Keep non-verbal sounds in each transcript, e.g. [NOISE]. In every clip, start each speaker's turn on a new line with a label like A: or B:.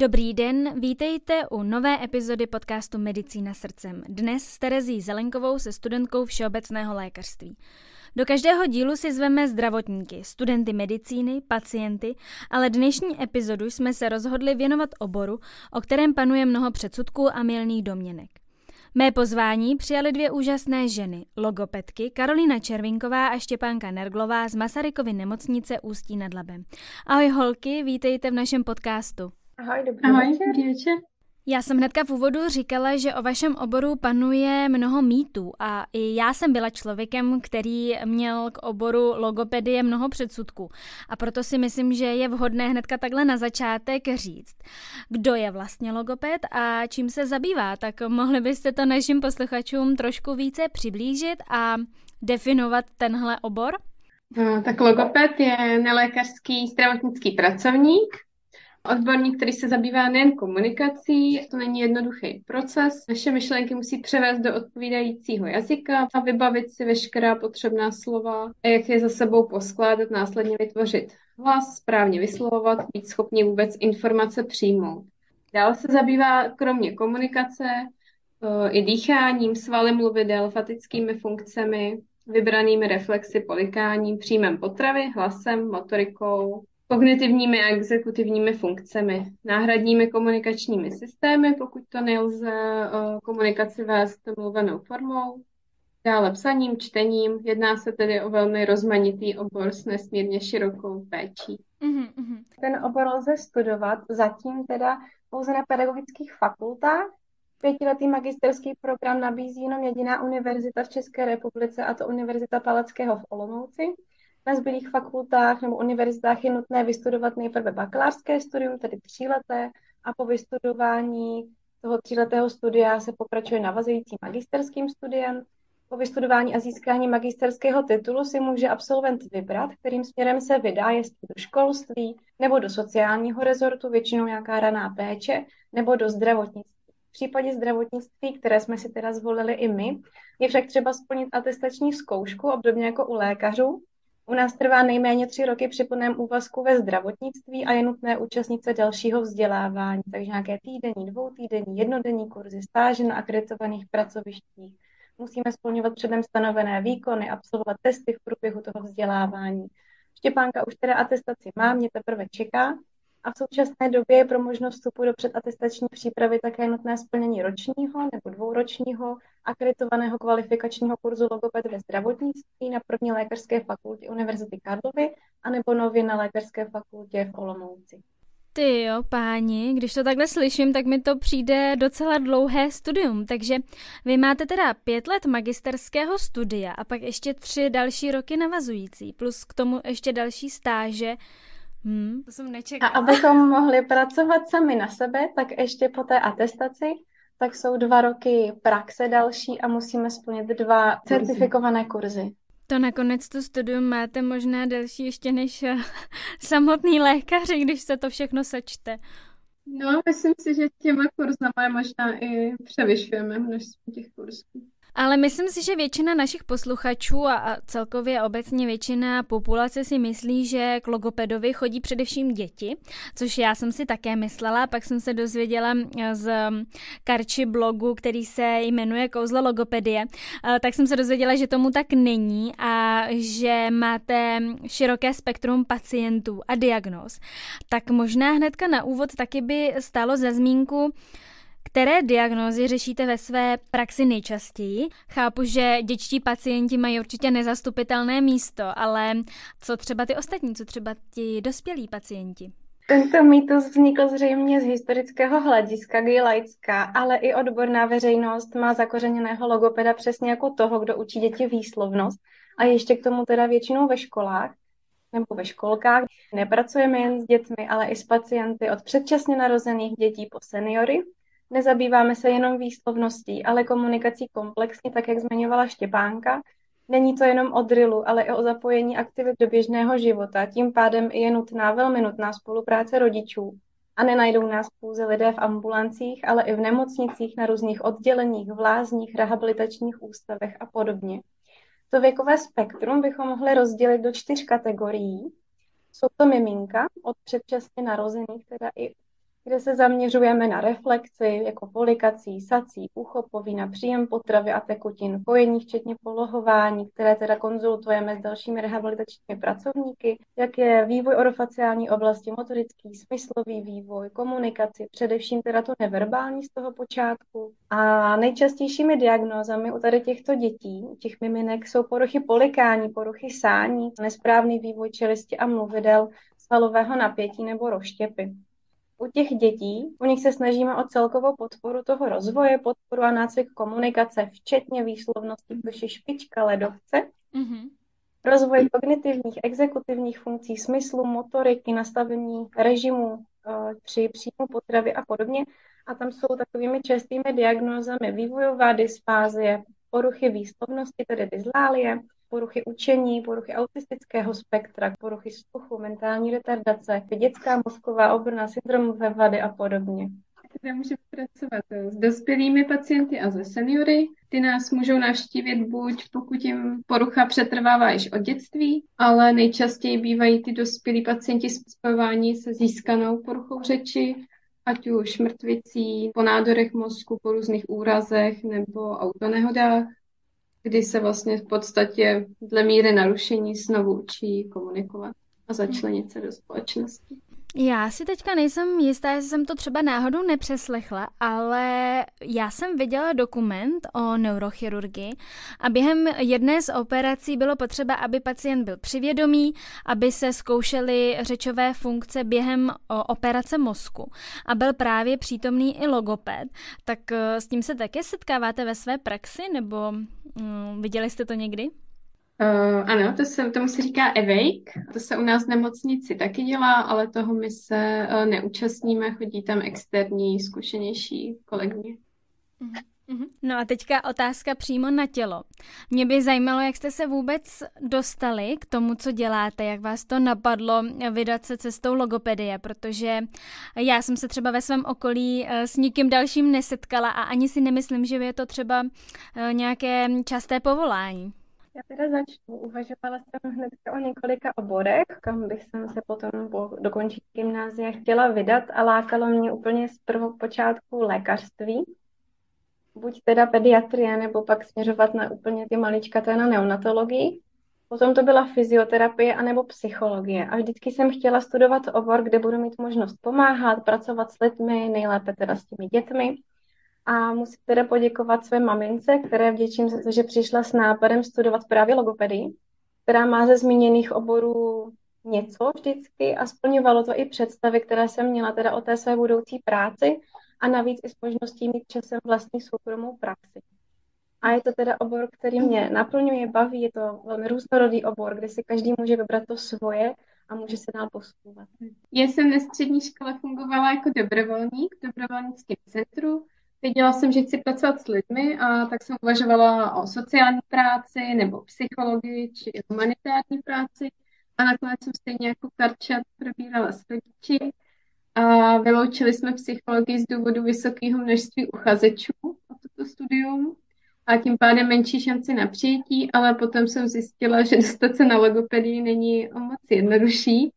A: Dobrý den, vítejte u nové epizody podcastu Medicína srdcem. Dnes s Terezí Zelenkovou se studentkou Všeobecného lékařství. Do každého dílu si zveme zdravotníky, studenty medicíny, pacienty, ale dnešní epizodu jsme se rozhodli věnovat oboru, o kterém panuje mnoho předsudků a milných domněnek. Mé pozvání přijali dvě úžasné ženy, logopedky Karolina Červinková a Štěpánka Nerglová z Masarykovy nemocnice Ústí nad Labem. Ahoj holky, vítejte v našem podcastu.
B: Ahoj, dobrý
C: Ahoj,
B: večer.
C: dobrý večer.
A: Já jsem hnedka v úvodu říkala, že o vašem oboru panuje mnoho mýtů a i já jsem byla člověkem, který měl k oboru logopedie mnoho předsudků. A proto si myslím, že je vhodné hnedka takhle na začátek říct, kdo je vlastně logoped a čím se zabývá. Tak mohli byste to našim posluchačům trošku více přiblížit a definovat tenhle obor?
C: No, tak logoped je nelékařský zdravotnický pracovník, odborník, který se zabývá nejen komunikací, to není jednoduchý proces. Naše myšlenky musí převést do odpovídajícího jazyka a vybavit si veškerá potřebná slova jak je za sebou poskládat, následně vytvořit hlas, správně vyslovovat, být schopni vůbec informace přijmout. Dále se zabývá kromě komunikace eh, i dýcháním, svaly mluvidel, fatickými funkcemi, vybranými reflexy, polikáním, příjmem potravy, hlasem, motorikou, kognitivními a exekutivními funkcemi, náhradními komunikačními systémy, pokud to nelze komunikaci vést mluvenou formou, dále psaním, čtením. Jedná se tedy o velmi rozmanitý obor s nesmírně širokou péčí.
B: Mm-hmm. Ten obor lze studovat zatím teda pouze na pedagogických fakultách. Pětiletý magisterský program nabízí jenom jediná univerzita v České republice, a to Univerzita Palackého v Olomouci. Na zbylých fakultách nebo univerzitách je nutné vystudovat nejprve bakalářské studium, tedy tříleté, a po vystudování toho tříletého studia se pokračuje navazujícím magisterským studiem. Po vystudování a získání magisterského titulu si může absolvent vybrat, kterým směrem se vydá, jestli do školství nebo do sociálního rezortu, většinou nějaká raná péče, nebo do zdravotnictví. V případě zdravotnictví, které jsme si teda zvolili i my, je však třeba splnit atestační zkoušku, obdobně jako u lékařů, u nás trvá nejméně tři roky při plném úvazku ve zdravotnictví a je nutné účastnit se dalšího vzdělávání, takže nějaké týdenní, dvoutýdenní, jednodenní kurzy, stáže na akreditovaných pracovištích. Musíme splňovat předem stanovené výkony, absolvovat testy v průběhu toho vzdělávání. Štěpánka už teda atestaci má, mě teprve čeká, a v současné době je pro možnost vstupu do předatestační přípravy také nutné splnění ročního nebo dvouročního akreditovaného kvalifikačního kurzu logoped ve zdravotnictví na první lékařské fakultě Univerzity Karlovy anebo nově na lékařské fakultě v Olomouci.
A: Ty jo, páni, když to takhle slyším, tak mi to přijde docela dlouhé studium. Takže vy máte teda pět let magisterského studia a pak ještě tři další roky navazující, plus k tomu ještě další stáže. Hmm, to jsem nečekala.
B: A abychom mohli pracovat sami na sebe, tak ještě po té atestaci, tak jsou dva roky praxe další a musíme splnit dva certifikované kurzy.
A: To nakonec to studium máte možná delší ještě než eh, [LAUGHS] samotný lékaři, když se to všechno sečte.
C: No, myslím si, že těma kurzama možná i převyšujeme množství těch kurzů.
A: Ale myslím si, že většina našich posluchačů a celkově obecně většina populace si myslí, že k logopedovi chodí především děti, což já jsem si také myslela, pak jsem se dozvěděla eh, z Karči blogu, který se jmenuje Kouzlo logopedie, eh, tak jsem se dozvěděla, že tomu tak není a že máte široké spektrum pacientů a diagnóz. Tak možná hnedka na úvod taky by stálo za zmínku, které diagnózy řešíte ve své praxi nejčastěji? Chápu, že dětští pacienti mají určitě nezastupitelné místo, ale co třeba ty ostatní, co třeba ti dospělí pacienti?
B: Tento mýtus vznikl zřejmě z historického hlediska, kdy laická, ale i odborná veřejnost má zakořeněného logopeda přesně jako toho, kdo učí děti výslovnost a ještě k tomu teda většinou ve školách nebo ve školkách. Nepracujeme jen s dětmi, ale i s pacienty od předčasně narozených dětí po seniory Nezabýváme se jenom výslovností, ale komunikací komplexně, tak jak zmiňovala Štěpánka. Není to jenom o drillu, ale i o zapojení aktivit do běžného života. Tím pádem je nutná, velmi nutná spolupráce rodičů. A nenajdou nás pouze lidé v ambulancích, ale i v nemocnicích, na různých odděleních, v lázních, rehabilitačních ústavech a podobně. To věkové spektrum bychom mohli rozdělit do čtyř kategorií. Jsou to miminka od předčasně narozených, teda i kde se zaměřujeme na reflexy, jako polikací, sací, uchopoví, na příjem potravy a tekutin, kojení, včetně polohování, které teda konzultujeme s dalšími rehabilitačními pracovníky, jak je vývoj orofaciální oblasti, motorický, smyslový vývoj, komunikaci, především teda to neverbální z toho počátku. A nejčastějšími diagnózami u tady těchto dětí, těch miminek, jsou poruchy polikání, poruchy sání, nesprávný vývoj čelisti a mluvidel, svalového napětí nebo roštěpy u těch dětí, u nich se snažíme o celkovou podporu toho rozvoje, podporu a nácvik komunikace, včetně výslovnosti, což je špička ledovce, mm-hmm. rozvoj kognitivních, exekutivních funkcí, smyslu, motoriky, nastavení režimu uh, při příjmu potravy a podobně. A tam jsou takovými častými diagnózami vývojová dysfázie, poruchy výslovnosti, tedy dyslálie, poruchy učení, poruchy autistického spektra, poruchy sluchu, mentální retardace, dětská mozková obrna, syndromové vady a podobně.
C: Kde můžeme pracovat s dospělými pacienty a se seniory. Ty nás můžou navštívit buď pokud jim porucha přetrvává již od dětství, ale nejčastěji bývají ty dospělí pacienti spojování se získanou poruchou řeči, ať už mrtvicí, po nádorech mozku, po různých úrazech nebo autonehodách kdy se vlastně v podstatě dle míry narušení znovu učí komunikovat a začlenit se do společnosti.
A: Já si teďka nejsem jistá, jestli jsem to třeba náhodou nepřeslechla, ale já jsem viděla dokument o neurochirurgii a během jedné z operací bylo potřeba, aby pacient byl přivědomý, aby se zkoušely řečové funkce během operace mozku a byl právě přítomný i logoped. Tak e, s tím se také setkáváte ve své praxi nebo um, viděli jste to někdy?
C: Uh, ano, to se, tomu se říká Awake. To se u nás v nemocnici taky dělá, ale toho my se uh, neúčastníme, chodí tam externí, zkušenější kolegyně.
A: Mhm. No a teďka otázka přímo na tělo. Mě by zajímalo, jak jste se vůbec dostali k tomu, co děláte, jak vás to napadlo vydat se cestou logopedie, protože já jsem se třeba ve svém okolí eh, s nikým dalším nesetkala a ani si nemyslím, že je to třeba nějaké časté povolání.
B: Já teda začnu. Uvažovala jsem hned o několika oborech, kam bych jsem se potom po dokončení gymnázia chtěla vydat a lákalo mě úplně z prvopočátku lékařství. Buď teda pediatrie, nebo pak směřovat na úplně ty maličkaté na neonatologii. Potom to byla fyzioterapie anebo psychologie. A vždycky jsem chtěla studovat obor, kde budu mít možnost pomáhat, pracovat s lidmi, nejlépe teda s těmi dětmi a musím teda poděkovat své mamince, které vděčím za to, že přišla s nápadem studovat právě logopedii, která má ze zmíněných oborů něco vždycky a splňovalo to i představy, které jsem měla teda o té své budoucí práci a navíc i s možností mít časem vlastní soukromou praxi. A je to teda obor, který mě naplňuje, baví, je to velmi různorodý obor, kde si každý může vybrat to svoje a může se dál posouvat.
C: Já jsem ve střední škole fungovala jako dobrovolník v dobrovolnickém centru, Věděla jsem, že chci pracovat s lidmi a tak jsem uvažovala o sociální práci nebo psychologii či humanitární práci a nakonec jsem stejně jako Karčat probírala s rodiči a vyloučili jsme psychologii z důvodu vysokého množství uchazečů o toto studium a tím pádem menší šanci na přijetí, ale potom jsem zjistila, že dostat se na logopedii není o moc jednodušší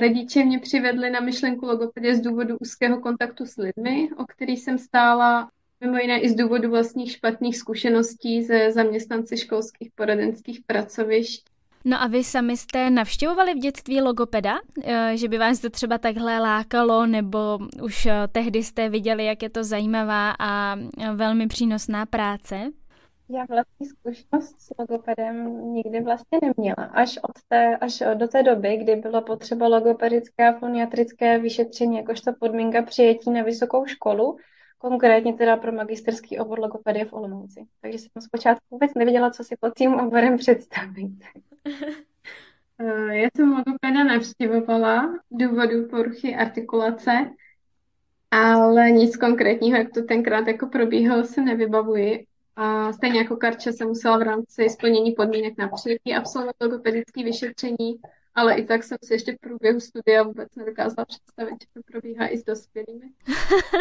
C: rodiče mě přivedli na myšlenku logopedie z důvodu úzkého kontaktu s lidmi, o který jsem stála mimo jiné i z důvodu vlastních špatných zkušeností ze zaměstnanci školských poradenských pracovišť.
A: No a vy sami jste navštěvovali v dětství logopeda, eh, že by vás to třeba takhle lákalo, nebo už eh, tehdy jste viděli, jak je to zajímavá a velmi přínosná práce?
B: Já vlastní zkušenost s logopedem nikdy vlastně neměla. Až, od té, až do té doby, kdy bylo potřeba logopedické a foniatrické vyšetření jakožto podmínka přijetí na vysokou školu, konkrétně teda pro magisterský obor logopedie v Olomouci. Takže jsem zpočátku vůbec nevěděla, co si pod tím oborem představit. [LAUGHS]
C: Eh, já jsem logopeda navštěvovala důvodu poruchy artikulace, ale nic konkrétního, jak to tenkrát jako probíhalo, se nevybavuji. A stejně jako Karča se musela v rámci splnění podmínek na přijetí absolvovat logopedické vyšetření, ale i tak jsem si ještě v průběhu studia vůbec nedokázala představit, že to probíhá i s dospělými.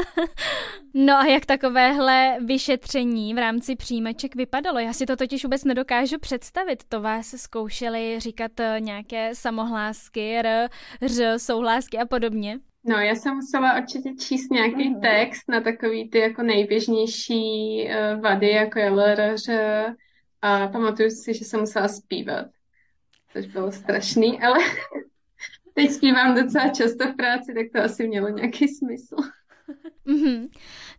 C: [LAUGHS]
A: no a jak takovéhle vyšetření v rámci přijímaček vypadalo? Já si to totiž vůbec nedokážu představit. To vás zkoušeli říkat eh, nějaké samohlásky, r, ř, souhlásky a podobně?
C: No, já jsem musela určitě číst nějaký mm-hmm. text na takový ty jako nejběžnější uh, vady, jako je LRŽ a pamatuju si, že jsem musela zpívat, což bylo strašný, ale [LAUGHS] teď zpívám docela často v práci, tak to asi mělo nějaký smysl.
A: Mm-hmm.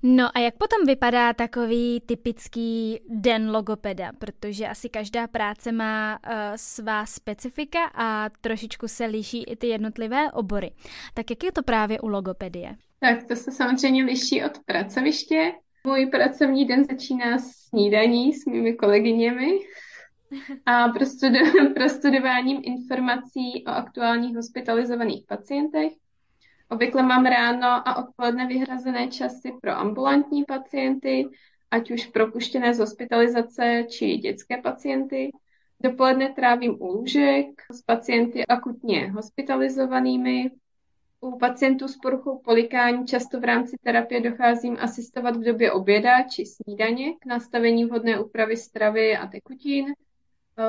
A: No a jak potom vypadá takový typický den logopeda? Protože asi každá práce má uh, svá specifika a trošičku se liší i ty jednotlivé obory. Tak jak je to právě u logopedie?
C: Tak to se samozřejmě liší od pracoviště. Můj pracovní den začíná snídaní s mými kolegyněmi a [LAUGHS] prostudováním informací o aktuálních hospitalizovaných pacientech Obvykle mám ráno a odpoledne vyhrazené časy pro ambulantní pacienty, ať už propuštěné z hospitalizace či dětské pacienty. Dopoledne trávím u lůžek s pacienty akutně hospitalizovanými. U pacientů s poruchou polikání často v rámci terapie docházím asistovat v době oběda či snídaně k nastavení vhodné úpravy stravy a tekutin.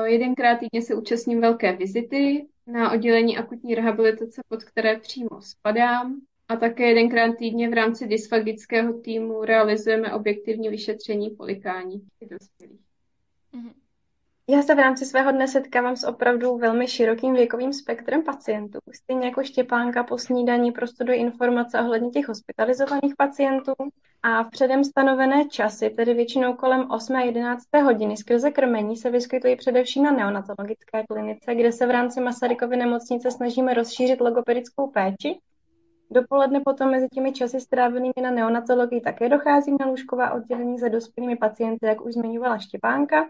C: Jedenkrát týdně se účastním velké vizity na oddělení akutní rehabilitace, pod které přímo spadám. A také jedenkrát týdně v rámci dysfagického týmu realizujeme objektivní vyšetření polikání dospělých.
B: Mhm. Já se v rámci svého dne setkávám s opravdu velmi širokým věkovým spektrem pacientů. Stejně jako Štěpánka po snídaní prostuduji informace ohledně těch hospitalizovaných pacientů a v předem stanovené časy, tedy většinou kolem 8. a 11. hodiny skrze krmení, se vyskytují především na neonatologické klinice, kde se v rámci Masarykovy nemocnice snažíme rozšířit logopedickou péči. Dopoledne potom mezi těmi časy strávenými na neonatologii také dochází na lůžková oddělení za dospělými pacienty, jak už zmiňovala Štěpánka.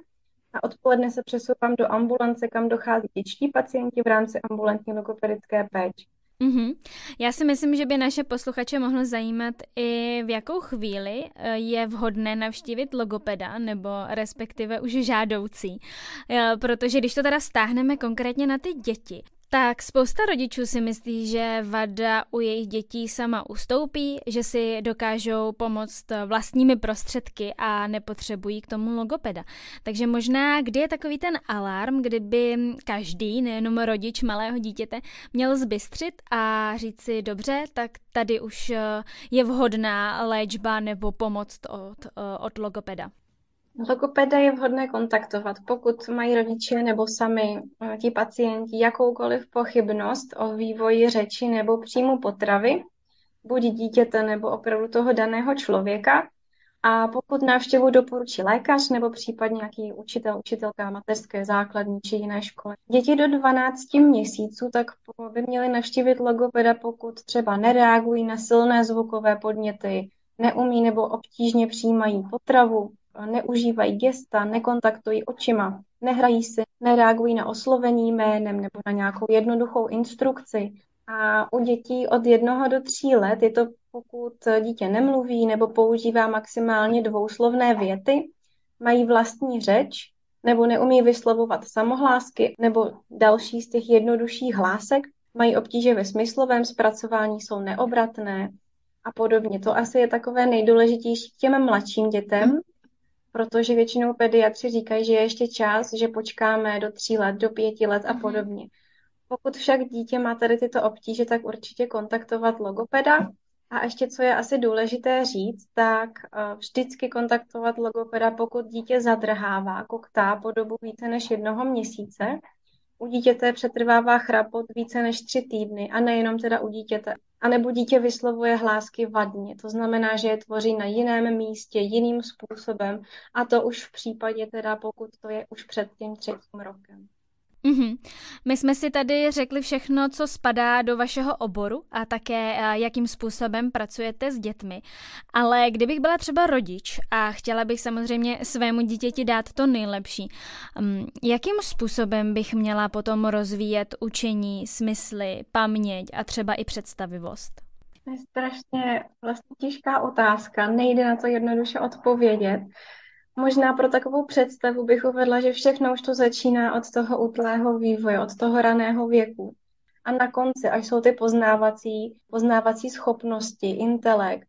B: A odpoledne se přesouvám do ambulance, kam dochází dětští pacienti v rámci ambulantní logopedické péče.
A: Mm-hmm. Já si myslím, že by naše posluchače mohlo zajímat i v jakou chvíli eh, je vhodné navštívit logopeda nebo respektive už žádoucí. Eh, protože když to teda stáhneme konkrétně na ty děti, tak spousta rodičů si myslí, že vada u jejich dětí sama ustoupí, že si dokážou pomoct vlastními prostředky a nepotřebují k tomu logopeda. Takže možná, kdy je takový ten alarm, kdyby každý, nejenom rodič malého dítěte, měl zbystřit a říct si, dobře, tak tady už je vhodná léčba nebo pomoc od, od logopeda.
B: Logopeda je vhodné kontaktovat, pokud mají rodiče nebo sami eh, ti pacienti jakoukoliv pochybnost o vývoji řeči nebo příjmu potravy, buď dítěte nebo opravdu toho daného člověka. A pokud návštěvu doporučí lékař nebo případně nějaký učitel, učitelka mateřské základní či jiné školy. Děti do 12 měsíců tak by měly navštívit logopeda, pokud třeba nereagují na silné zvukové podněty, neumí nebo obtížně přijímají potravu, neužívají gesta, nekontaktují očima, nehrají si, nereagují na oslovení jménem nebo na nějakou jednoduchou instrukci. A u dětí od jednoho do tří let je to, pokud dítě nemluví nebo používá maximálně dvouslovné věty, mají vlastní řeč, nebo neumí vyslovovat samohlásky nebo další z těch jednodušších hlásek, mají obtíže ve smyslovém zpracování, jsou neobratné a podobně. To asi je takové nejdůležitější k těm mladším dětem, protože většinou pediatři říkají, že je ještě čas, že počkáme do tří let, do pěti let a mhm. podobně. Pokud však dítě má tady tyto obtíže, tak určitě kontaktovat logopeda. A ještě, co je asi důležité říct, tak eh, vždycky kontaktovat logopeda, pokud dítě zadrhává, koktá po dobu více než jednoho měsíce. U dítěte přetrvává chrapot více než tři týdny a nejenom teda u dítěte. A nebo dítě vyslovuje hlásky vadně, to znamená, že je tvoří na jiném místě, jiným způsobem a to už v případě teda, pokud to je už před tím třetím rokem.
A: Mm-hmm. My jsme si tady řekli všechno, co spadá do vašeho oboru a také jakým způsobem pracujete s dětmi. Ale kdybych byla třeba rodič a chtěla bych samozřejmě svému dítěti dát to nejlepší, um, jakým způsobem bych měla potom rozvíjet učení, smysly, paměť a třeba i představivost?
B: To je strašně vlastně těžká otázka, nejde na to jednoduše odpovědět. Možná pro takovou představu bych uvedla, že všechno už to začíná od toho útlého vývoje, od toho raného věku. A na konci, až jsou ty poznávací, poznávací schopnosti, intelekt,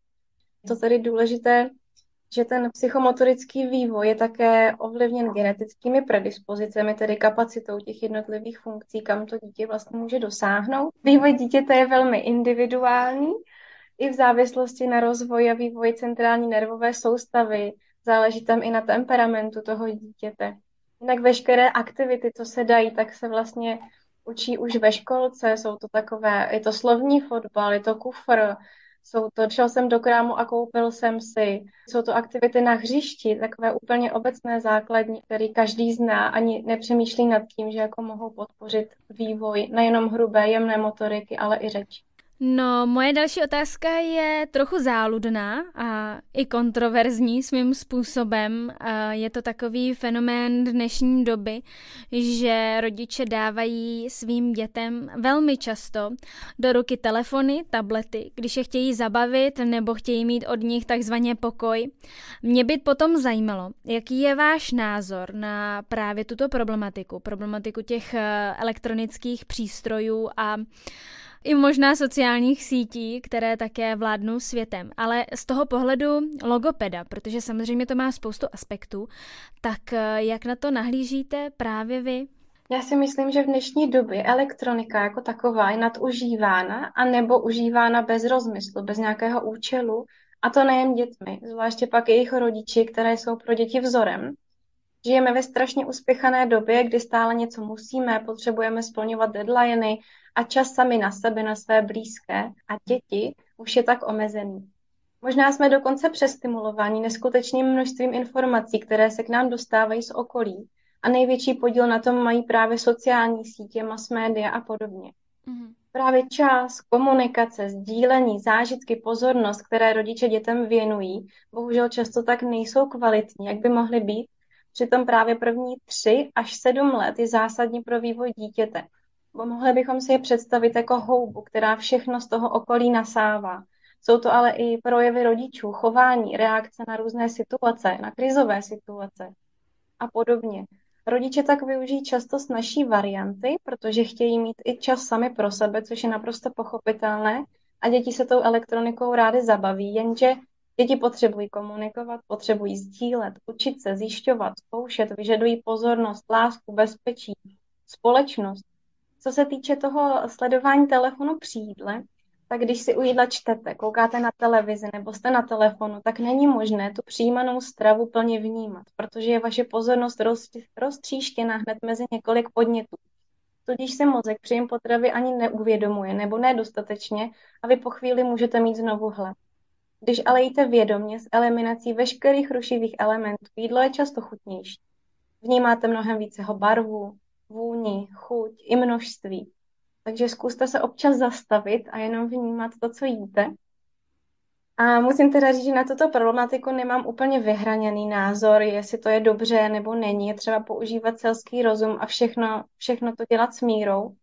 B: to tady důležité, že ten psychomotorický vývoj je také ovlivněn genetickými predispozicemi, tedy kapacitou těch jednotlivých funkcí, kam to dítě vlastně může dosáhnout. Vývoj dítěte je velmi individuální, i v závislosti na rozvoji a vývoji centrální nervové soustavy, záleží tam i na temperamentu toho dítěte. Jinak veškeré aktivity, co se dají, tak se vlastně učí už ve školce, jsou to takové, je to slovní fotbal, je to kufr, jsou to, šel jsem do krámu a koupil jsem si. Jsou to aktivity na hřišti, takové úplně obecné základní, které každý zná, ani nepřemýšlí nad tím, že jako mohou podpořit vývoj nejenom hrubé, jemné motoriky, ale i řeči.
A: No, moje další otázka je trochu záludná a i kontroverzní svým způsobem. Je to takový fenomén dnešní doby, že rodiče dávají svým dětem velmi často do ruky telefony, tablety, když je chtějí zabavit nebo chtějí mít od nich takzvaně pokoj. Mě by potom zajímalo, jaký je váš názor na právě tuto problematiku, problematiku těch eh, elektronických přístrojů a i možná sociálních sítí, které také vládnou světem. Ale z toho pohledu logopeda, protože samozřejmě to má spoustu aspektů, tak eh, jak na to nahlížíte právě vy?
B: Já si myslím, že v dnešní době elektronika jako taková je nadužívána a nebo užívána bez rozmyslu, bez nějakého účelu. A to nejen dětmi, zvláště pak jejich rodiči, které jsou pro děti vzorem. Žijeme ve strašně uspěchané době, kdy stále něco musíme, potřebujeme splňovat deadliny, a čas sami na sebe, na své blízké a děti už je tak omezený. Možná jsme dokonce přestimulováni neskutečným množstvím informací, které se k nám dostávají z okolí a největší podíl na tom mají právě sociální sítě, mass média a podobně. Mm-hmm. Právě čas, komunikace, sdílení, zážitky, pozornost, které rodiče dětem věnují, bohužel často tak nejsou kvalitní, jak by mohly být. Přitom právě první tři až sedm let je zásadní pro vývoj dítěte mohli bychom si je představit jako houbu, která všechno z toho okolí nasává. Jsou to ale i projevy rodičů, chování, reakce na různé situace, na krizové situace a podobně. Rodiče tak využijí často snažší varianty, protože chtějí mít i čas sami pro sebe, což je naprosto pochopitelné a děti se tou elektronikou rády zabaví, jenže děti potřebují komunikovat, potřebují sdílet, učit se, zjišťovat, zkoušet, vyžadují pozornost, lásku, bezpečí, společnost. Co se týče toho sledování telefonu při jídle, tak když si u jídla čtete, koukáte na televizi nebo jste na telefonu, tak není možné tu přijímanou stravu plně vnímat, protože je vaše pozornost roztříštěna hned mezi několik podnětů. Tudíž se mozek příjem potravy ani neuvědomuje nebo nedostatečně a vy po chvíli můžete mít znovu hlad. Když ale jíte vědomě s eliminací veškerých rušivých elementů, jídlo je často chutnější. Vnímáte mnohem více jeho barvu, vůni, chuť i množství. Takže zkuste se občas zastavit a jenom vnímat to, co jíte. A musím teda říct, že na tuto problematiku nemám úplně vyhraněný názor, jestli to je dobře nebo není. Je třeba používat selský rozum a všechno, všechno to dělat s mírou.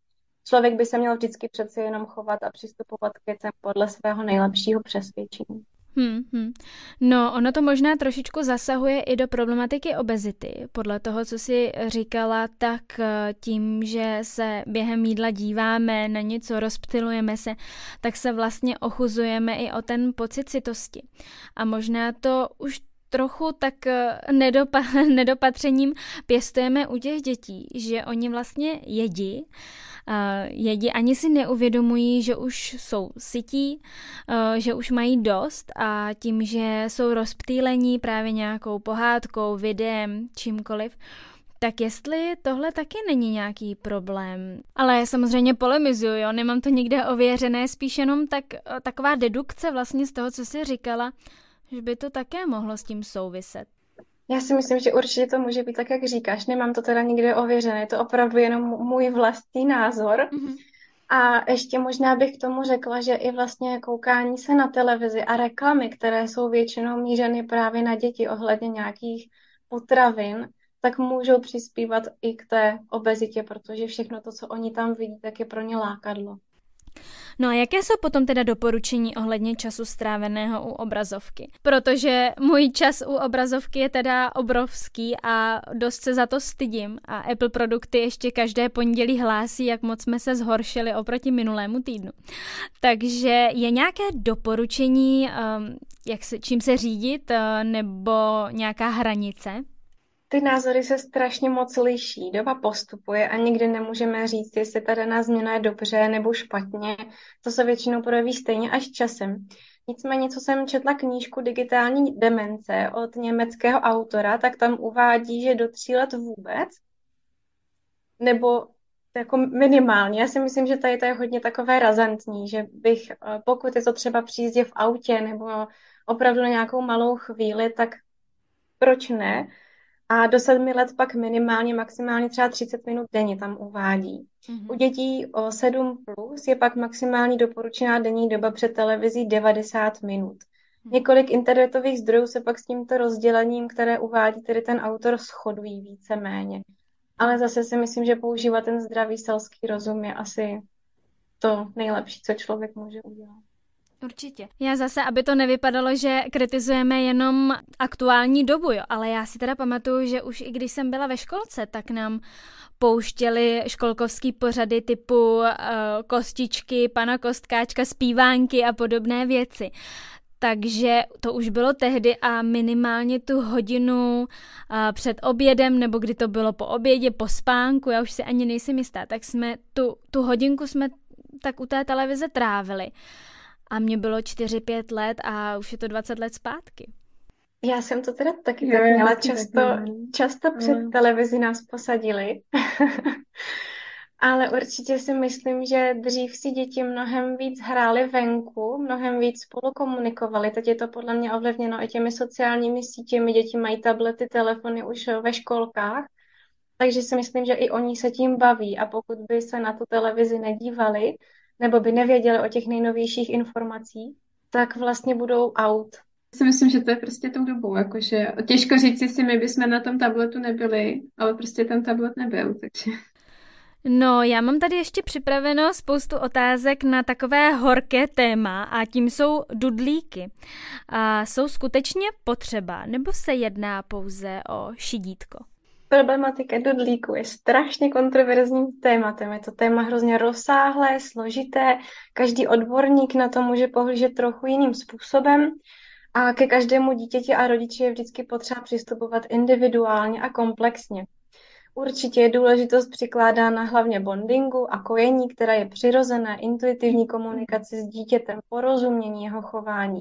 B: Člověk by se měl vždycky přeci jenom chovat a přistupovat k věcem podle svého nejlepšího přesvědčení.
A: Hmm, hmm. No, ono to možná trošičku zasahuje i do problematiky obezity. Podle toho, co si říkala, tak eh, tím, že se během jídla díváme na něco, rozptilujeme se, tak se vlastně ochuzujeme i o ten pocit citosti. A možná to už trochu tak eh, nedopa- [LAUGHS] nedopatřením pěstujeme u těch dětí, že oni vlastně jedí, jedí, ani si neuvědomují, že už jsou sytí, že už mají dost a tím, že jsou rozptýlení právě nějakou pohádkou, videem, čímkoliv, tak jestli tohle taky není nějaký problém. Ale samozřejmě polemizuju, jo, nemám to nikde ověřené, spíš jenom tak, taková dedukce vlastně z toho, co jsi říkala, že by to také mohlo s tím souviset.
B: Já si myslím, že určitě to může být tak, jak říkáš. Nemám to teda nikde ověřené, je to opravdu jenom můj vlastní názor. Mm-hmm. A ještě možná bych k tomu řekla, že i vlastně koukání se na televizi a reklamy, které jsou většinou mířeny právě na děti ohledně nějakých potravin, tak můžou přispívat i k té obezitě, protože všechno to, co oni tam vidí, tak je pro ně lákadlo.
A: No a jaké jsou potom teda doporučení ohledně času stráveného u obrazovky? Protože můj čas u obrazovky je teda obrovský a dost se za to stydím a Apple produkty ještě každé pondělí hlásí, jak moc jsme se zhoršili oproti minulému týdnu. Takže je nějaké doporučení, um, jak se, čím se řídit, uh, nebo nějaká hranice?
B: Ty názory se strašně moc liší, doba postupuje a nikdy nemůžeme říct, jestli ta daná změna je dobře nebo špatně. To se většinou projeví stejně až časem. Nicméně, co jsem četla knížku Digitální demence od německého autora, tak tam uvádí, že do tří let vůbec, nebo jako minimálně. Já si myslím, že tady to je hodně takové razantní, že bych, eh, pokud je to třeba přízdě v autě nebo opravdu na nějakou malou chvíli, tak proč ne? A do sedmi let pak minimálně, maximálně třeba 30 minut denně tam uvádí. Mm-hmm. U dětí o 7 plus je pak maximální doporučená denní doba před televizí 90 minut. Mm-hmm. Několik internetových zdrojů se pak s tímto rozdělením, které uvádí tedy ten autor, shodují víceméně. Ale zase si myslím, že používat ten zdravý selský rozum je asi to nejlepší, co člověk může udělat.
A: Určitě. Já zase, aby to nevypadalo, že kritizujeme jenom aktuální dobu, jo, ale já si teda pamatuju, že už i když jsem byla ve školce, tak nám pouštěli školkovský pořady typu uh, kostičky, pana kostkáčka, zpívánky a podobné věci. Takže to už bylo tehdy a minimálně tu hodinu uh, před obědem, nebo kdy to bylo po obědě, po spánku, já už si ani nejsem jistá, tak jsme tu, tu hodinku jsme tak u té televize trávili. Uh, a mě bylo 4-5 let a už je to 20 let zpátky.
B: Já jsem to teda taky jo, tak měla často, často před jo. televizi nás posadili. [LAUGHS] Ale určitě si myslím, že dřív si děti mnohem víc hrály venku, mnohem víc spolu komunikovali. Teď je to podle mě ovlivněno i těmi sociálními sítěmi. Děti mají tablety, telefony už ve školkách. Takže si myslím, že i oni se tím baví. A pokud by se na tu televizi nedívali, nebo by nevěděli o těch nejnovějších informací, tak vlastně budou out.
C: Já si myslím, že to je prostě tou dobou, jakože těžko říct si, my bychom na tom tabletu nebyli, ale prostě ten tablet nebyl, takže...
A: No, já mám tady ještě připraveno spoustu otázek na takové horké téma a tím jsou dudlíky. A jsou skutečně potřeba, nebo se jedná pouze o šidítko?
B: Problematika dudlíku je strašně kontroverzním tématem. Je to téma hrozně rozsáhlé, složité. Každý odborník na to může pohlížet trochu jiným způsobem. A ke každému dítěti a rodiči je vždycky potřeba přistupovat individuálně a komplexně. Určitě je důležitost přikládána hlavně bondingu a kojení, které je přirozené, intuitivní komunikaci s dítětem, porozumění jeho chování.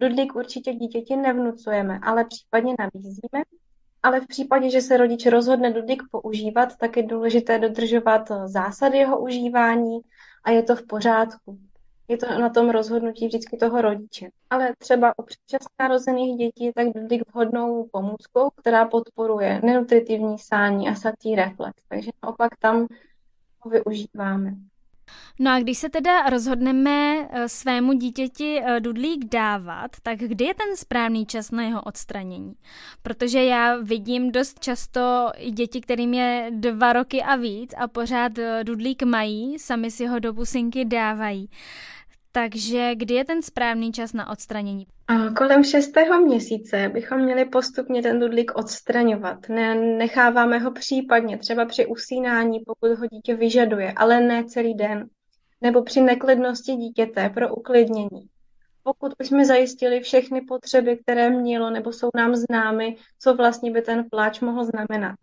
B: Dudlík určitě dítěti nevnucujeme, ale případně nabízíme ale v případě, že se rodič rozhodne dudík používat, tak je důležité dodržovat zásady jeho užívání a je to v pořádku. Je to na tom rozhodnutí vždycky toho rodiče. Ale třeba u předčasně narozených dětí tak dudík vhodnou pomůckou, která podporuje nenutritivní sání a satý reflex. Takže naopak tam ho využíváme.
A: No a když se teda rozhodneme eh, svému dítěti eh, dudlík dávat, tak kdy je ten správný čas na jeho odstranění? Protože já vidím dost často děti, kterým je dva roky a víc a pořád eh, dudlík mají, sami si ho do pusinky dávají. Takže kdy je ten správný čas na odstranění?
B: A kolem šestého měsíce bychom měli postupně ten dudlík odstraňovat. Ne, necháváme ho případně třeba při usínání, pokud ho dítě vyžaduje, ale ne celý den. Nebo při neklidnosti dítěte pro uklidnění. Pokud už jsme zajistili všechny potřeby, které mělo nebo jsou nám známy, co vlastně by ten pláč mohl znamenat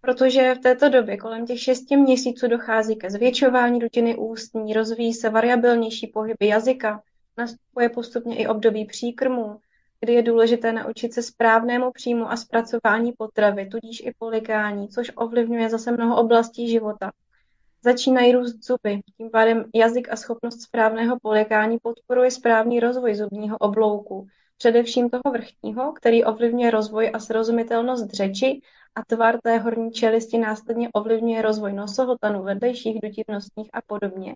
B: protože v této době kolem těch šesti měsíců dochází ke zvětšování dutiny ústní, rozvíjí se variabilnější pohyby jazyka, nastupuje postupně i období příkrmů, kdy je důležité naučit se správnému příjmu a zpracování potravy, tudíž i polikání, což ovlivňuje zase mnoho oblastí života. Začínají růst zuby, tím pádem jazyk a schopnost správného polikání podporuje správný rozvoj zubního oblouku, především toho vrchního, který ovlivňuje rozvoj a srozumitelnost řeči a tvar té horní čelisti následně ovlivňuje rozvoj nosohltanu, vedlejších dutivnostních a podobně.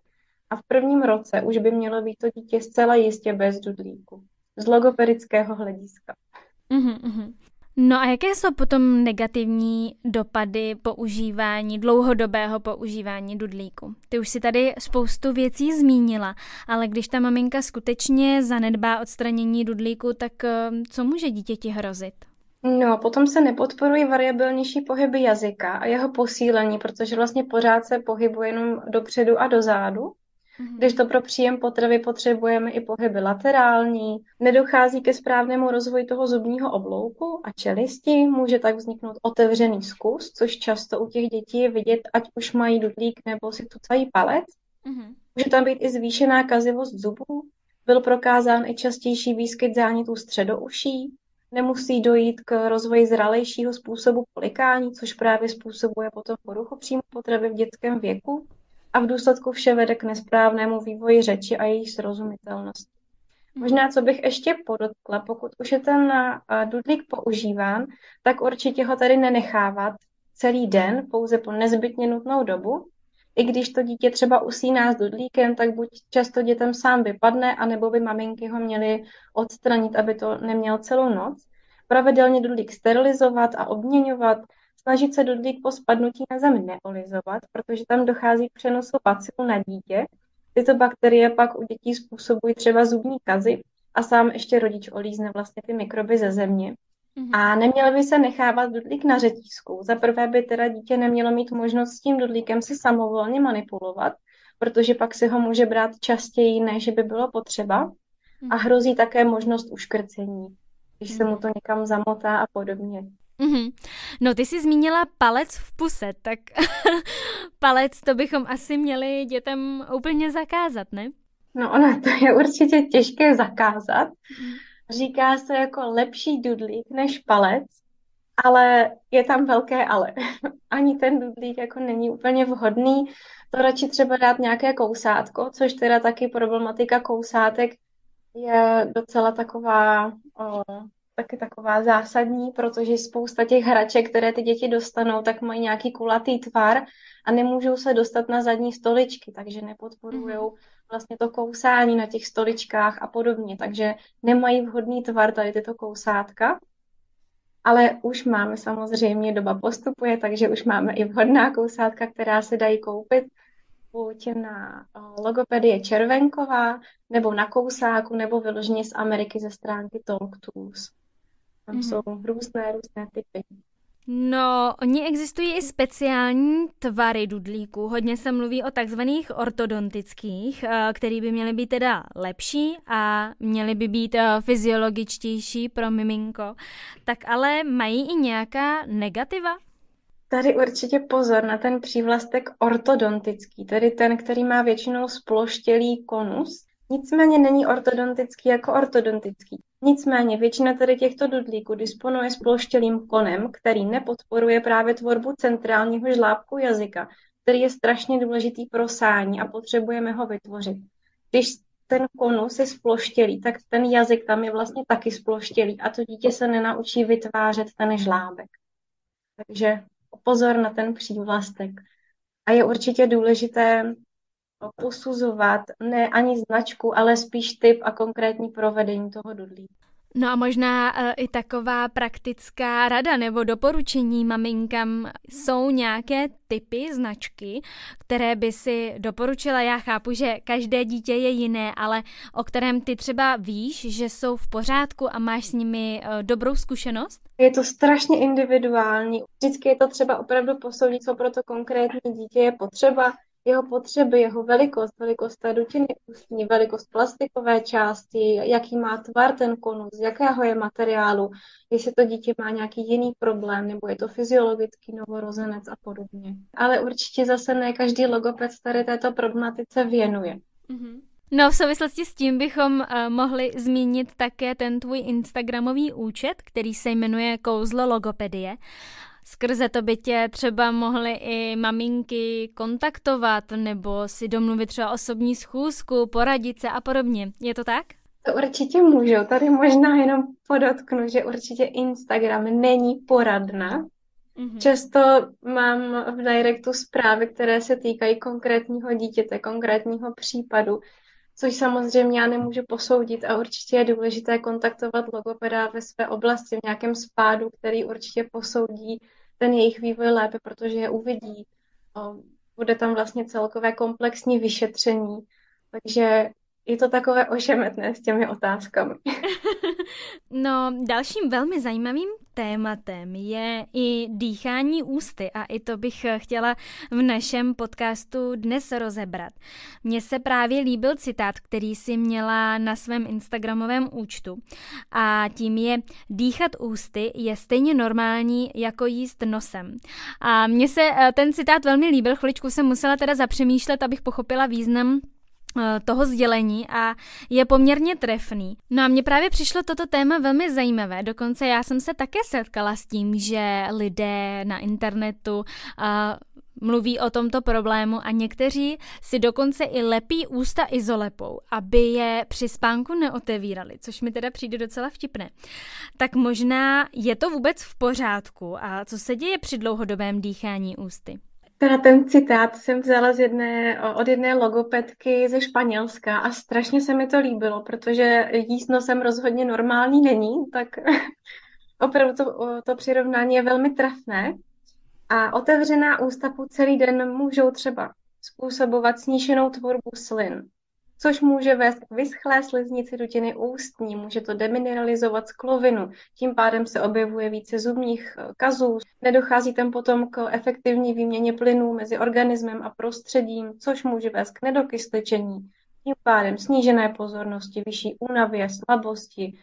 B: A v prvním roce už by mělo být to dítě zcela jistě bez dudlíku. Z logopedického hlediska.
A: Uh-huh. No a jaké jsou potom negativní dopady používání, dlouhodobého používání dudlíku? Ty už si tady spoustu věcí zmínila, ale když ta maminka skutečně zanedbá odstranění dudlíku, tak eh, co může dítěti hrozit?
B: No, potom se nepodporují variabilnější pohyby jazyka a jeho posílení, protože vlastně pořád se pohybuje jenom dopředu a dozadu. Mhm. Když to pro příjem potravy potřebujeme i pohyby laterální, nedochází ke správnému rozvoji toho zubního oblouku a čelisti, může tak vzniknout otevřený zkus, což často u těch dětí je vidět, ať už mají dudlík nebo si tucají palec. Mm-hmm. Může tam být i zvýšená kazivost zubů, byl prokázán i častější výskyt zánětů středouší, nemusí dojít k rozvoji zralejšího způsobu polikání, což právě způsobuje potom poruchu příjmu potravy v dětském věku a v důsledku vše vede k nesprávnému vývoji řeči a její srozumitelnosti. Možná, co bych ještě podotkla, pokud už je ten dudlík používán, tak určitě ho tady nenechávat celý den, pouze po nezbytně nutnou dobu. I když to dítě třeba usíná s dudlíkem, tak buď často dětem sám vypadne, anebo by maminky ho měly odstranit, aby to neměl celou noc. Pravidelně dudlík sterilizovat a obměňovat, snažit se dudlík po spadnutí na zemi neolizovat, protože tam dochází k přenosu bacilu na dítě. Tyto bakterie pak u dětí způsobují třeba zubní kazy a sám ještě rodič olízne vlastně ty mikroby ze země. Mm-hmm. A neměl by se nechávat dudlík na řetízku. Za prvé by teda dítě nemělo mít možnost s tím dudlíkem si samovolně manipulovat, protože pak si ho může brát častěji, než by bylo potřeba. Mm-hmm. A hrozí také možnost uškrcení, když mm-hmm. se mu to někam zamotá a podobně.
A: Mm-hmm. No, ty jsi zmínila palec v puse, tak [LAUGHS] palec to bychom asi měli dětem úplně zakázat, ne?
B: No, ono to je určitě těžké zakázat. Mm. Říká se jako lepší dudlík než palec, ale je tam velké ale. [LAUGHS] Ani ten dudlík jako není úplně vhodný. To radši třeba dát nějaké kousátko, což teda taky problematika kousátek je docela taková o, taky taková zásadní, protože spousta těch hraček, které ty děti dostanou, tak mají nějaký kulatý tvar a nemůžou se dostat na zadní stoličky, takže nepodporují mm. Vlastně to kousání na těch stoličkách a podobně, takže nemají vhodný tvar tady tyto kousátka. Ale už máme samozřejmě, doba postupuje, takže už máme i vhodná kousátka, která se dají koupit buď na logopedie Červenková, nebo na kousáku, nebo vyloženě z Ameriky ze stránky Talk Tools. Tam mm-hmm. jsou různé, různé typy.
A: No, oni existují i speciální tvary dudlíků. Hodně se mluví o takzvaných ortodontických, eh, který by měly být teda lepší a měly by být eh, fyziologičtější pro miminko. Tak ale mají i nějaká negativa?
B: Tady určitě pozor na ten přívlastek ortodontický, tedy ten, který má většinou sploštělý konus. Nicméně není ortodontický jako ortodontický. Nicméně většina tady těchto dudlíků disponuje sploštělým konem, který nepodporuje právě tvorbu centrálního žlábku jazyka, který je strašně důležitý pro sání a potřebujeme ho vytvořit. Když ten konus je sploštělý, tak ten jazyk tam je vlastně taky sploštělý a to dítě se nenaučí vytvářet ten žlábek. Takže pozor na ten přívlastek. A je určitě důležité posuzovat ne ani značku, ale spíš typ a konkrétní provedení toho dudlí.
A: No a možná uh, i taková praktická rada nebo doporučení maminkám jsou nějaké typy značky, které by si doporučila. Já chápu, že každé dítě je jiné, ale o kterém ty třeba víš, že jsou v pořádku a máš s nimi uh, dobrou zkušenost?
B: Je to strašně individuální. Vždycky je to třeba opravdu posoudit, co pro to konkrétní dítě je potřeba jeho potřeby, jeho velikost, velikost té dutiny ústní, velikost plastikové části, jaký má tvar ten konus, z jakého je materiálu, jestli to dítě má nějaký jiný problém, nebo je to fyziologický novorozenec a podobně. Ale určitě zase ne každý logoped tady této problematice věnuje.
A: Mm-hmm. No v souvislosti s tím bychom uh, mohli zmínit také ten tvůj Instagramový účet, který se jmenuje Kouzlo logopedie. Skrze to by tě třeba mohly i maminky kontaktovat nebo si domluvit třeba osobní schůzku, poradit se a podobně. Je to tak?
B: To určitě můžu. Tady možná jenom podotknu, že určitě Instagram není poradna. Mm-hmm. Často mám v directu zprávy, které se týkají konkrétního dítěte, konkrétního případu což samozřejmě já nemůžu posoudit a určitě je důležité kontaktovat logopeda ve své oblasti v nějakém spádu, který určitě posoudí ten jejich vývoj lépe, protože je uvidí. Bude tam vlastně celkové komplexní vyšetření, takže je to takové ošemetné s těmi otázkami. [LAUGHS]
A: no, dalším velmi zajímavým tématem je i dýchání ústy a i to bych chtěla v našem podcastu dnes rozebrat. Mně se právě líbil citát, který si měla na svém Instagramovém účtu a tím je dýchat ústy je stejně normální jako jíst nosem. A mně se eh, ten citát velmi líbil, chviličku jsem musela teda zapřemýšlet, abych pochopila význam Eh, toho sdělení a je poměrně trefný. No a mně právě přišlo toto téma velmi zajímavé, dokonce já jsem se také setkala s tím, že lidé na internetu uh, mluví o tomto problému a někteří si dokonce i lepí ústa izolepou, aby je při spánku neotevírali, což mi teda přijde docela vtipné. Tak možná je to vůbec v pořádku a co se děje při dlouhodobém dýchání ústy?
B: Teda ten citát jsem vzala z jedné, od jedné logopedky ze Španělska a strašně se mi to líbilo, protože jíst nosem rozhodně normální není, tak [LAUGHS] opravdu to, to přirovnání je velmi trefné. A otevřená ústa po celý den můžou třeba způsobovat sníženou tvorbu slin což může vést k vyschlé sliznici dutiny ústní, může to demineralizovat sklovinu, tím pádem se objevuje více zubních eh, kazů, nedochází tam potom k efektivní výměně plynů mezi organismem a prostředím, což může vést k nedokysličení, tím pádem snížené pozornosti, vyšší únavě, slabosti,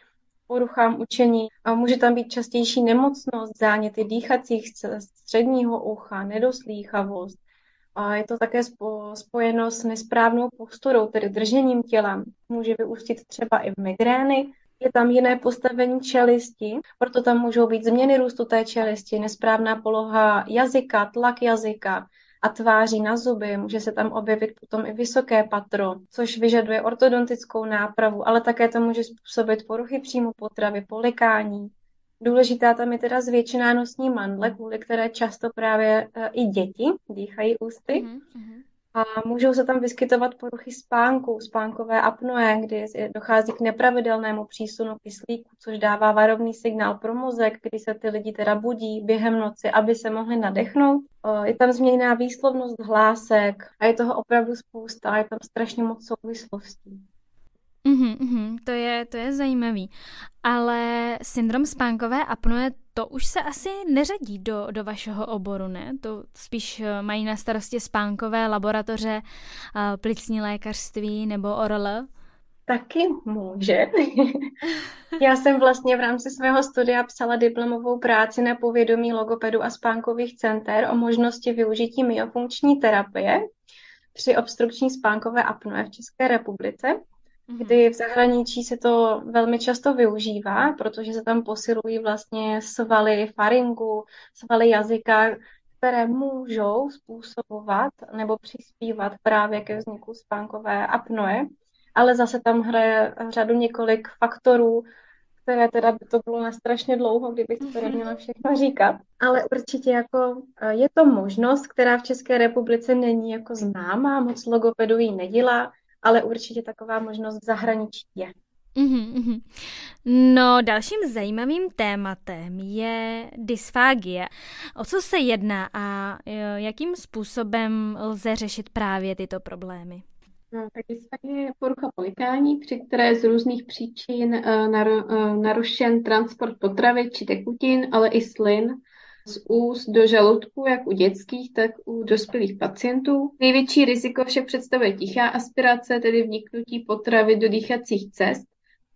B: poruchám učení. A může tam být častější nemocnost, záněty dýchacích středního ucha, nedoslýchavost, a je to také spojeno s nesprávnou posturou, tedy držením těla. Může vyústit třeba i v migrény. Je tam jiné postavení čelisti, proto tam můžou být změny růstu té čelisti, nesprávná poloha jazyka, tlak jazyka a tváří na zuby. Může se tam objevit potom i vysoké patro, což vyžaduje ortodontickou nápravu, ale také to může způsobit poruchy příjmu potravy, polikání, Důležitá tam je teda zvětšená nosní mandle, kvůli které často právě uh, i děti dýchají ústy. Mm-hmm. A můžou se tam vyskytovat poruchy spánku, spánkové apnoe, kdy dochází k nepravidelnému přísunu kyslíku, což dává varovný signál pro mozek, kdy se ty lidi teda budí během noci, aby se mohli nadechnout. Je tam změněná výslovnost hlásek a je toho opravdu spousta, je tam strašně moc souvislostí.
A: Mm-hmm, mm-hmm, to, je, to je zajímavý. Ale syndrom spánkové apnoe, to už se asi neřadí do, do vašeho oboru, ne? To spíš eh, mají na starosti spánkové laboratoře, eh, plicní lékařství nebo ORL?
B: Taky může. [LAUGHS] Já jsem vlastně v rámci svého studia psala diplomovou práci na povědomí logopedu a spánkových center o možnosti využití myofunkční terapie při obstrukční spánkové apnoe v České republice kdy v zahraničí se to velmi často využívá, protože se tam posilují vlastně svaly faringu, svaly jazyka, které můžou způsobovat nebo přispívat právě ke vzniku spánkové apnoe, ale zase tam hraje řadu několik faktorů, které teda by to bylo na strašně dlouho, kdybych to teda měla všechno říkat. Ale určitě jako e, je to možnost, která v České republice není jako známá, moc logopedů ji nedělá, ale určitě taková možnost v zahraničí je.
A: Mm-hmm. No, dalším zajímavým tématem je dysfágie. O co se jedná a e, jakým způsobem lze řešit právě tyto problémy?
C: No, tak dysfagie je porucha polikání, při které z různých příčin uh, narušen transport potravy či tekutin, ale i slin z úst do žaludku, jak u dětských, tak u dospělých pacientů. Největší riziko však představuje tichá aspirace, tedy vniknutí potravy do dýchacích cest,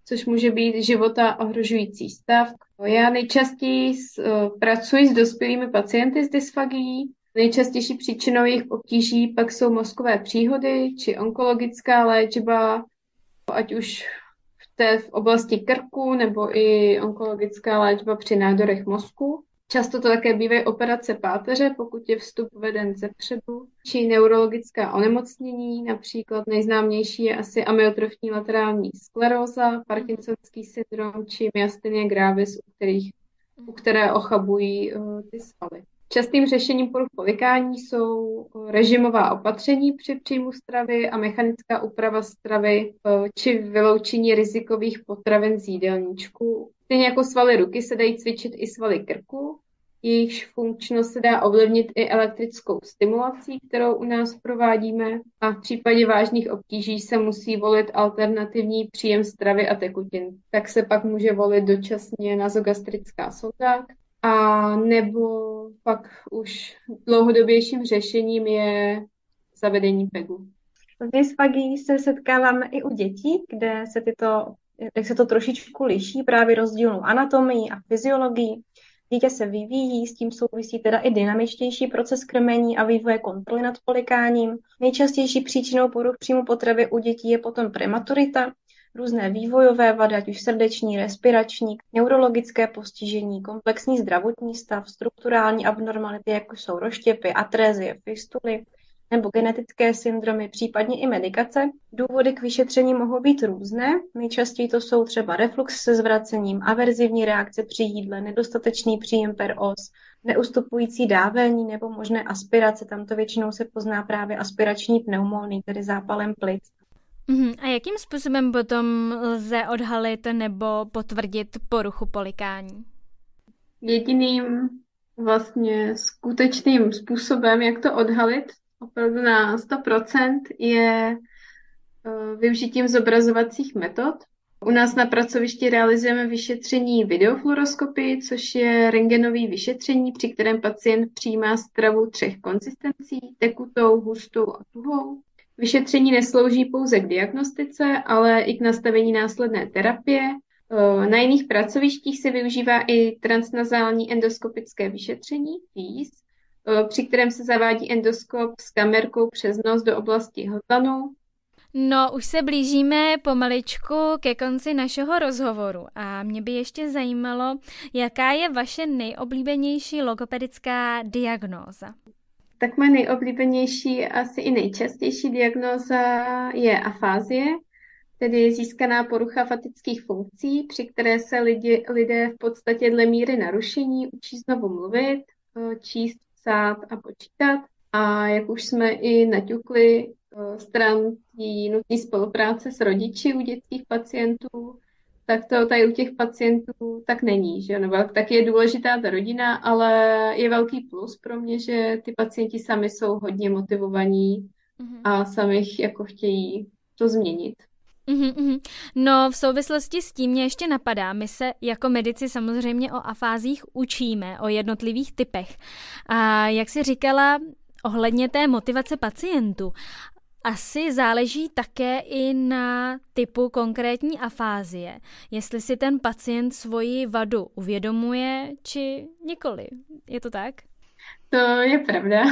C: což může být života ohrožující stav. Já nejčastěji s, uh, pracuji s dospělými pacienty s dysfagií. Nejčastější příčinou jejich obtíží pak jsou mozkové příhody či onkologická léčba, ať už v té v oblasti krku nebo i onkologická léčba při nádorech mozku. Často to také bývají operace páteře, pokud je vstup veden ze předu, či neurologická onemocnění, například nejznámější je asi amyotrofní laterální skleróza, Parkinsonský syndrom či myasthenia gravis, u, kterých, u které ochabují uh, ty svaly. Častým řešením poruch polikání jsou režimová opatření při příjmu stravy a mechanická úprava stravy eh, či vyloučení rizikových potravin z jídelníčku. Stejně jako svaly ruky se dají cvičit i svaly krku, jejichž funkčnost se dá ovlivnit i elektrickou stimulací, kterou u nás provádíme a v případě vážných obtíží se musí volit alternativní příjem stravy a tekutin. Tak se pak může volit dočasně nazogastrická sonda, a nebo pak už dlouhodobějším řešením je zavedení PEGu.
B: S dysfagií se setkáváme i u dětí, kde se, tyto, kde se to trošičku liší právě rozdílnou anatomii a fyziologii. Dítě se vyvíjí, s tím souvisí teda i dynamičtější proces krmení a vývoje kontroly nad polikáním. Nejčastější příčinou poruch příjmu potravy u dětí je potom prematurita, různé vývojové vady, ať už srdeční, respirační, neurologické postižení, komplexní zdravotní stav, strukturální abnormality, jako jsou roštěpy, atrézie, fistuly, nebo genetické syndromy, případně i medikace. Důvody k vyšetření mohou být různé. Nejčastěji to jsou třeba reflux se zvracením, averzivní reakce při jídle, nedostatečný příjem per os, neustupující dávení nebo možné aspirace. Tam to většinou se pozná právě aspirační pneumóny, tedy zápalem plic.
A: Mhm. A jakým způsobem potom lze odhalit nebo potvrdit poruchu polikání?
C: Jediným vlastně skutečným způsobem, jak to odhalit opravdu na 100%, je eh, využitím zobrazovacích metod. U nás na pracovišti realizujeme vyšetření videofluoroskopy, což je rengenový vyšetření, při kterém pacient přijímá stravu třech konzistencí, tekutou, hustou a tuhou. Vyšetření neslouží pouze k diagnostice, ale i k nastavení následné terapie. Na jiných pracovištích se využívá i transnazální endoskopické vyšetření, TIS, při kterém se zavádí endoskop s kamerkou přes nos do oblasti hltanu.
A: No, už se blížíme pomaličku ke konci našeho rozhovoru a mě by ještě zajímalo, jaká je vaše nejoblíbenější logopedická diagnóza.
C: Tak moje nejoblíbenější, asi i nejčastější diagnóza je afázie, tedy získaná porucha fatických funkcí, při které se lidi, lidé v podstatě dle míry narušení učí znovu mluvit, číst, psát a počítat. A jak už jsme i naťukli eh, stran nutné spolupráce s rodiči u dětských pacientů, tak to tady u těch pacientů tak není, že nebo tak je důležitá ta rodina, ale je velký plus pro mě, že ty pacienti sami jsou hodně motivovaní mm-hmm. a sami jako chtějí to změnit.
A: Mm-hmm. No, v souvislosti s tím mě ještě napadá, my se jako medici samozřejmě o afázích učíme, o jednotlivých typech. A jak si říkala, ohledně té motivace pacientů asi záleží také i na typu konkrétní afázie, jestli si ten pacient svoji vadu uvědomuje, či nikoli. Je to tak?
C: To je pravda,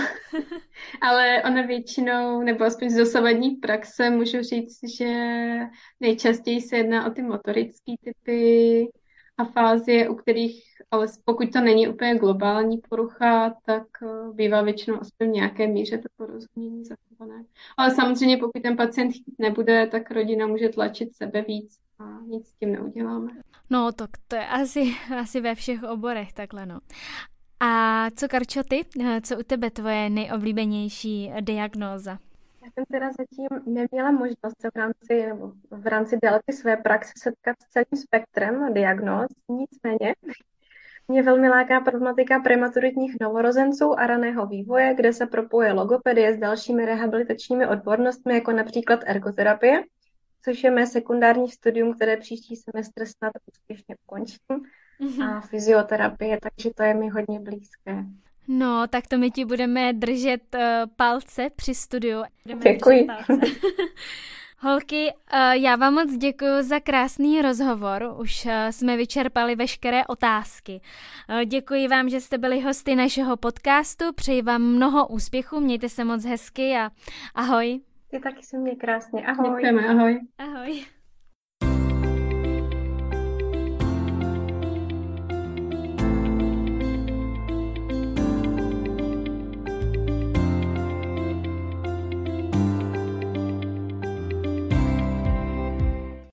C: [LAUGHS] ale ona většinou, nebo aspoň z dosavadní praxe, můžu říct, že nejčastěji se jedná o ty motorické typy afázie, u kterých ale pokud to není úplně globální porucha, tak eh, bývá většinou aspoň v nějaké míře to porozumění zachované. Ale samozřejmě, pokud ten pacient chtít nebude, tak rodina může tlačit sebe víc a nic s tím neuděláme.
A: No, tak to je asi, [LAUGHS] asi ve všech oborech takhle, no. A co, Karčo, ty? Eh, co u tebe tvoje nejoblíbenější diagnóza?
B: Já jsem teda zatím neměla možnost se v rámci, v rámci délky své praxe setkat s celým spektrem diagnóz, nicméně [LAUGHS] mě velmi láká problematika prematuritních novorozenců a raného vývoje, kde se propoje logopedie s dalšími rehabilitačními odbornostmi, jako například ergoterapie, což je mé sekundární studium, které příští semestr snad úspěšně ukončím. A fyzioterapie, takže to je mi hodně blízké.
A: No, tak to my ti budeme držet uh, palce při studiu. Budeme
B: Děkuji. [LAUGHS]
A: Holky, eh, já vám moc děkuji za krásný rozhovor. Už eh, jsme vyčerpali veškeré otázky. Děkuji vám, že jste byli hosty našeho podcastu. Přeji vám mnoho úspěchů, mějte se moc hezky a ahoj.
B: Ty taky se mě krásně. Ahoj.
C: Děkujeme, ahoj.
A: Ahoj.